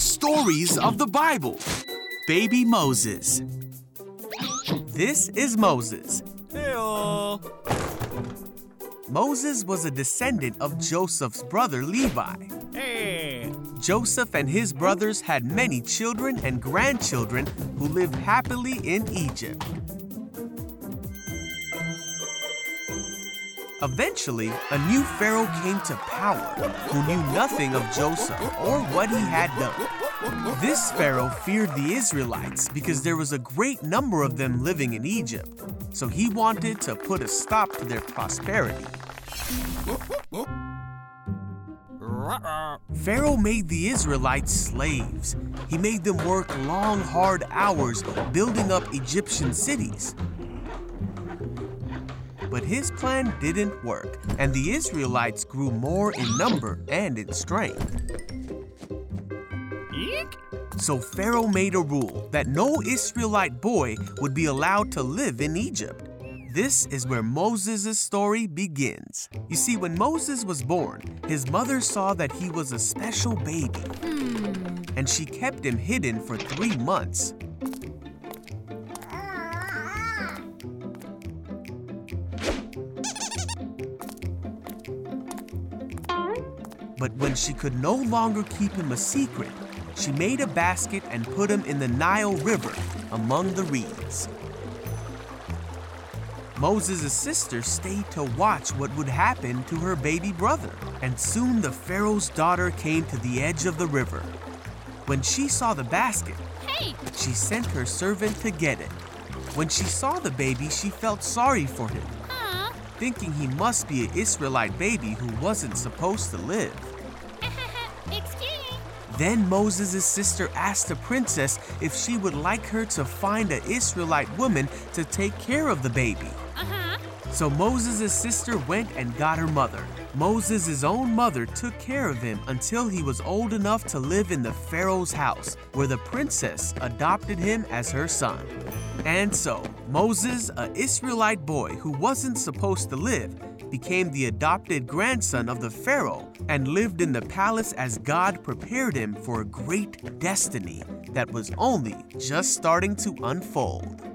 Stories of the Bible Baby Moses. This is Moses. Heyo. Moses was a descendant of Joseph's brother Levi. Hey. Joseph and his brothers had many children and grandchildren who lived happily in Egypt. Eventually, a new pharaoh came to power who knew nothing of Joseph or what he had done. This pharaoh feared the Israelites because there was a great number of them living in Egypt, so he wanted to put a stop to their prosperity. Pharaoh made the Israelites slaves. He made them work long, hard hours building up Egyptian cities. But his plan didn't work, and the Israelites grew more in number and in strength. Eek. So Pharaoh made a rule that no Israelite boy would be allowed to live in Egypt. This is where Moses' story begins. You see, when Moses was born, his mother saw that he was a special baby, hmm. and she kept him hidden for three months. But when she could no longer keep him a secret, she made a basket and put him in the Nile River among the reeds. Moses' sister stayed to watch what would happen to her baby brother, and soon the Pharaoh's daughter came to the edge of the river. When she saw the basket, Hey, she sent her servant to get it. When she saw the baby, she felt sorry for him? Thinking he must be an Israelite baby who wasn't supposed to live. Excuse me. Then Moses' sister asked the princess if she would like her to find an Israelite woman to take care of the baby. Uh huh. So Moses' sister went and got her mother. Moses' own mother took care of him until he was old enough to live in the Pharaoh's house, where the princess adopted him as her son. And so, Moses, a Israelite boy who wasn't supposed to live, became the adopted grandson of the Pharaoh and lived in the palace as God prepared him for a great destiny that was only just starting to unfold.